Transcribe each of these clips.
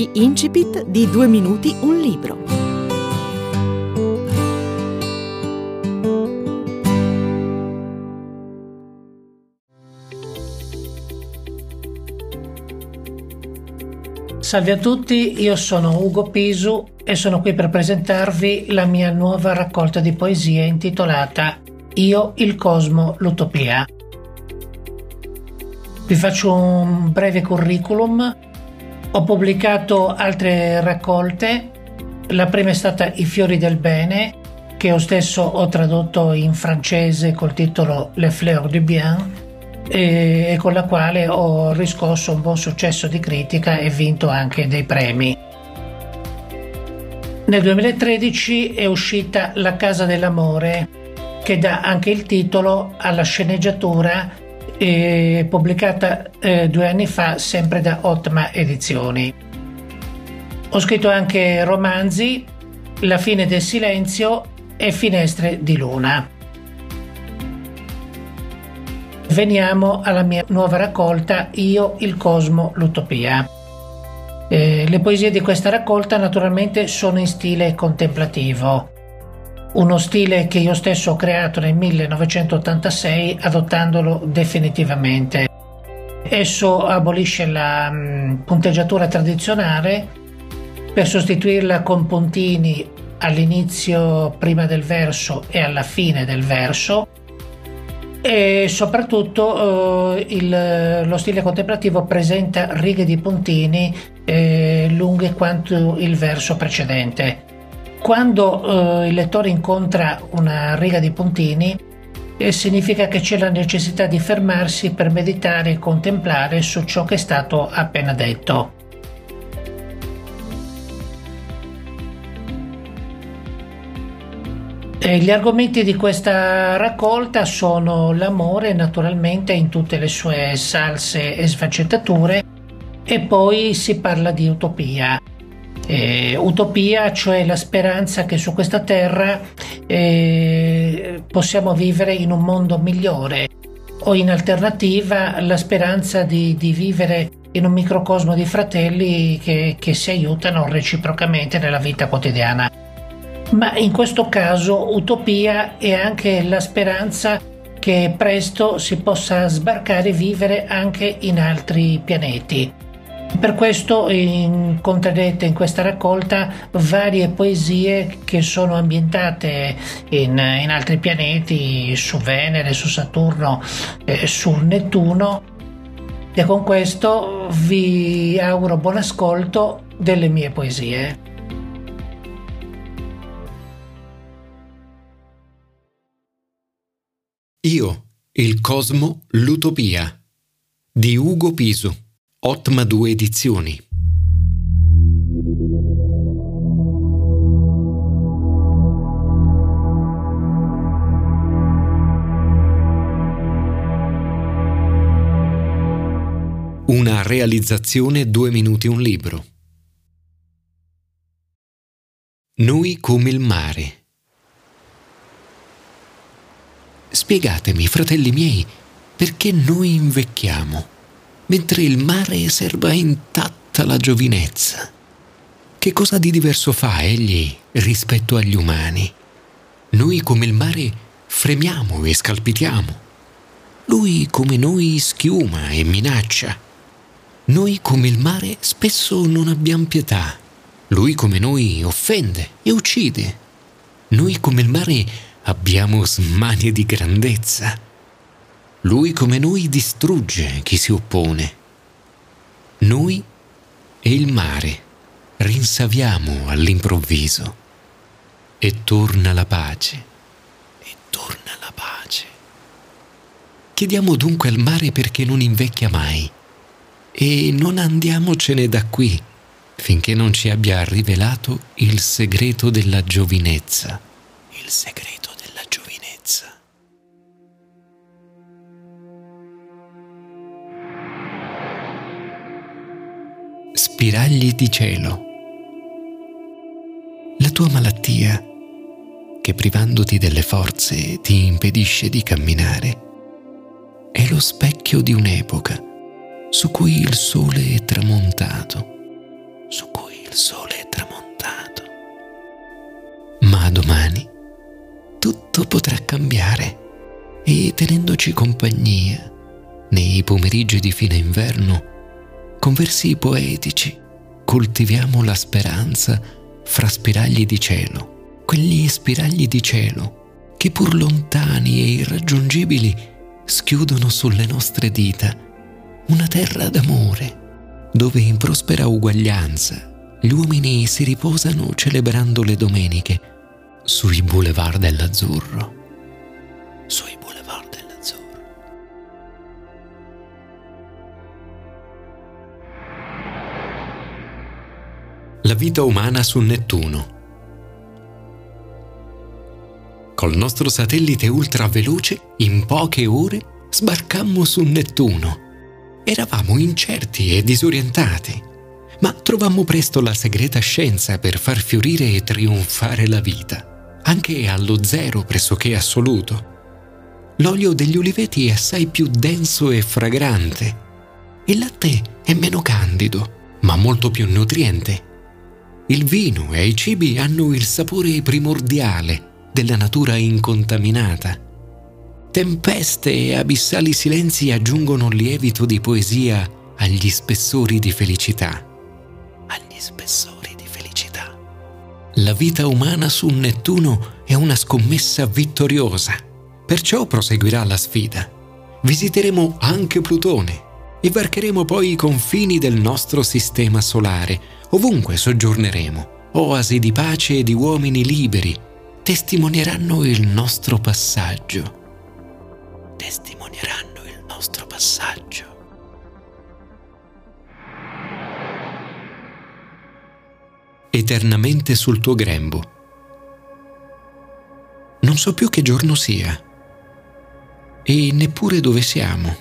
Gli incipit di Due minuti un libro. Salve a tutti, io sono Ugo Pisu e sono qui per presentarvi la mia nuova raccolta di poesie intitolata Io, il Cosmo, l'Utopia. Vi faccio un breve curriculum ho pubblicato altre raccolte, la prima è stata I fiori del bene, che io stesso ho tradotto in francese col titolo Le fleurs du bien e con la quale ho riscosso un buon successo di critica e vinto anche dei premi. Nel 2013 è uscita La casa dell'amore, che dà anche il titolo alla sceneggiatura e pubblicata eh, due anni fa sempre da Otma Edizioni. Ho scritto anche romanzi, La fine del silenzio e Finestre di luna. Veniamo alla mia nuova raccolta Io, il cosmo, l'utopia. Eh, le poesie di questa raccolta naturalmente sono in stile contemplativo uno stile che io stesso ho creato nel 1986 adottandolo definitivamente. Esso abolisce la mm, punteggiatura tradizionale per sostituirla con puntini all'inizio prima del verso e alla fine del verso e soprattutto eh, il, lo stile contemplativo presenta righe di puntini eh, lunghe quanto il verso precedente. Quando eh, il lettore incontra una riga di puntini, eh, significa che c'è la necessità di fermarsi per meditare e contemplare su ciò che è stato appena detto. E gli argomenti di questa raccolta sono l'amore naturalmente in tutte le sue salse e sfaccettature e poi si parla di utopia. Eh, utopia, cioè la speranza che su questa terra eh, possiamo vivere in un mondo migliore o in alternativa la speranza di, di vivere in un microcosmo di fratelli che, che si aiutano reciprocamente nella vita quotidiana. Ma in questo caso utopia è anche la speranza che presto si possa sbarcare e vivere anche in altri pianeti. Per questo incontrerete in questa raccolta varie poesie che sono ambientate in, in altri pianeti, su Venere, su Saturno, eh, su Nettuno. E con questo vi auguro buon ascolto delle mie poesie. Io, il cosmo, l'utopia di Ugo Pisu. Otma 2 edizioni. Una realizzazione due minuti un libro. Noi come il mare. Spiegatemi, fratelli miei, perché noi invecchiamo mentre il mare serba intatta la giovinezza. Che cosa di diverso fa egli rispetto agli umani? Noi come il mare fremiamo e scalpitiamo. Lui come noi schiuma e minaccia. Noi come il mare spesso non abbiamo pietà. Lui come noi offende e uccide. Noi come il mare abbiamo smanie di grandezza lui come noi distrugge chi si oppone. Noi e il mare rinsaviamo all'improvviso e torna la pace, e torna la pace. Chiediamo dunque al mare perché non invecchia mai e non andiamocene da qui finché non ci abbia rivelato il segreto della giovinezza, il segreto spiragli di cielo. La tua malattia, che privandoti delle forze ti impedisce di camminare, è lo specchio di un'epoca su cui il sole è tramontato su cui il sole è tramontato. Ma domani tutto potrà cambiare e tenendoci compagnia nei pomeriggi di fine inverno, con versi poetici, coltiviamo la speranza fra spiragli di cielo, quegli spiragli di cielo che pur lontani e irraggiungibili schiudono sulle nostre dita una terra d'amore, dove in prospera uguaglianza gli uomini si riposano celebrando le domeniche sui boulevard dell'azzurro. Sui La vita umana su Nettuno. Col nostro satellite ultraveloce, in poche ore, sbarcammo su Nettuno. Eravamo incerti e disorientati, ma trovammo presto la segreta scienza per far fiorire e trionfare la vita, anche allo zero pressoché assoluto. L'olio degli uliveti è assai più denso e fragrante. Il latte è meno candido, ma molto più nutriente. Il vino e i cibi hanno il sapore primordiale della natura incontaminata. Tempeste e abissali silenzi aggiungono lievito di poesia agli spessori di felicità. Agli spessori di felicità. La vita umana su Nettuno è una scommessa vittoriosa, perciò proseguirà la sfida. Visiteremo anche Plutone e varcheremo poi i confini del nostro sistema solare, ovunque soggiorneremo. Oasi di pace e di uomini liberi testimonieranno il nostro passaggio testimonieranno il nostro passaggio. Eternamente sul tuo grembo. Non so più che giorno sia e neppure dove siamo.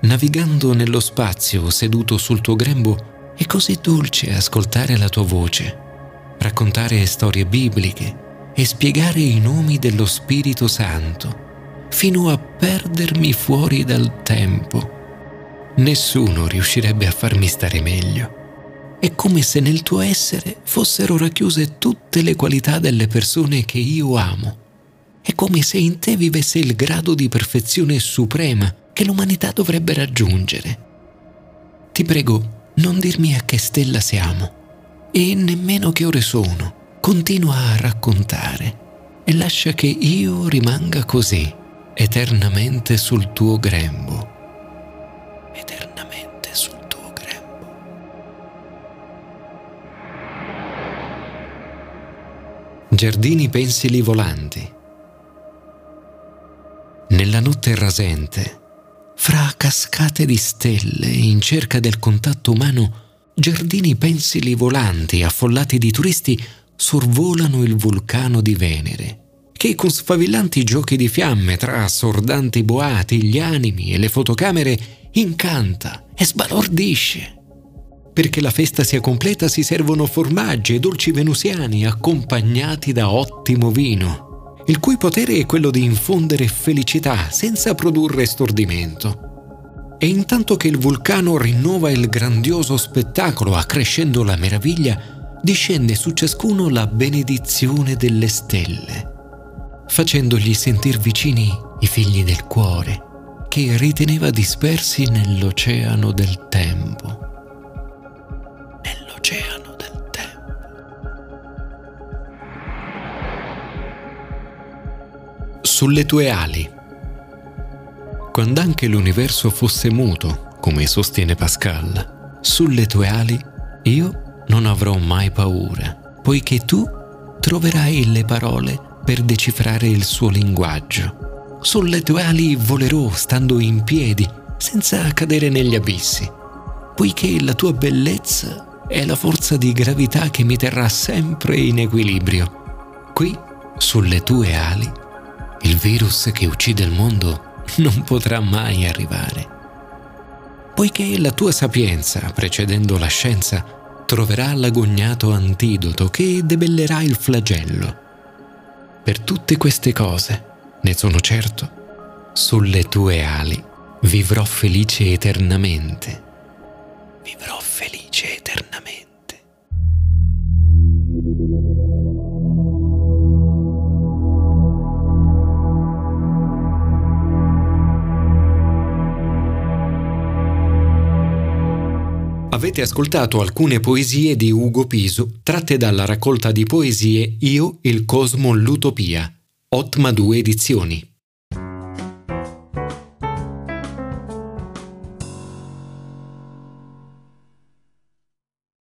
Navigando nello spazio seduto sul tuo grembo è così dolce ascoltare la tua voce, raccontare storie bibliche e spiegare i nomi dello Spirito Santo fino a perdermi fuori dal tempo. Nessuno riuscirebbe a farmi stare meglio. È come se nel tuo essere fossero racchiuse tutte le qualità delle persone che io amo. È come se in te vivesse il grado di perfezione suprema che l'umanità dovrebbe raggiungere. Ti prego, non dirmi a che stella siamo e nemmeno che ore sono. Continua a raccontare e lascia che io rimanga così eternamente sul tuo grembo. Eternamente sul tuo grembo. Giardini pensili volanti. Nella notte rasente, fra cascate di stelle in cerca del contatto umano, giardini pensili volanti affollati di turisti sorvolano il vulcano di Venere che con sfavillanti giochi di fiamme tra assordanti boati, gli animi e le fotocamere incanta e sbalordisce. Perché la festa sia completa si servono formaggi e dolci venusiani accompagnati da ottimo vino, il cui potere è quello di infondere felicità senza produrre stordimento. E intanto che il vulcano rinnova il grandioso spettacolo accrescendo la meraviglia, discende su ciascuno la benedizione delle stelle facendogli sentir vicini i figli del cuore che riteneva dispersi nell'oceano del tempo. Sulle tue ali. Quando anche l'universo fosse muto, come sostiene Pascal, sulle tue ali io non avrò mai paura, poiché tu troverai le parole per decifrare il suo linguaggio. Sulle tue ali volerò stando in piedi, senza cadere negli abissi, poiché la tua bellezza è la forza di gravità che mi terrà sempre in equilibrio. Qui, sulle tue ali, il virus che uccide il mondo non potrà mai arrivare. Poiché la tua sapienza, precedendo la scienza, troverà l'agognato antidoto che debellerà il flagello per tutte queste cose, ne sono certo, sulle tue ali vivrò felice eternamente. Vivrò felice Avete ascoltato alcune poesie di Ugo Pisu tratte dalla raccolta di poesie Io, il Cosmo, l'Utopia, Otma 2 Edizioni.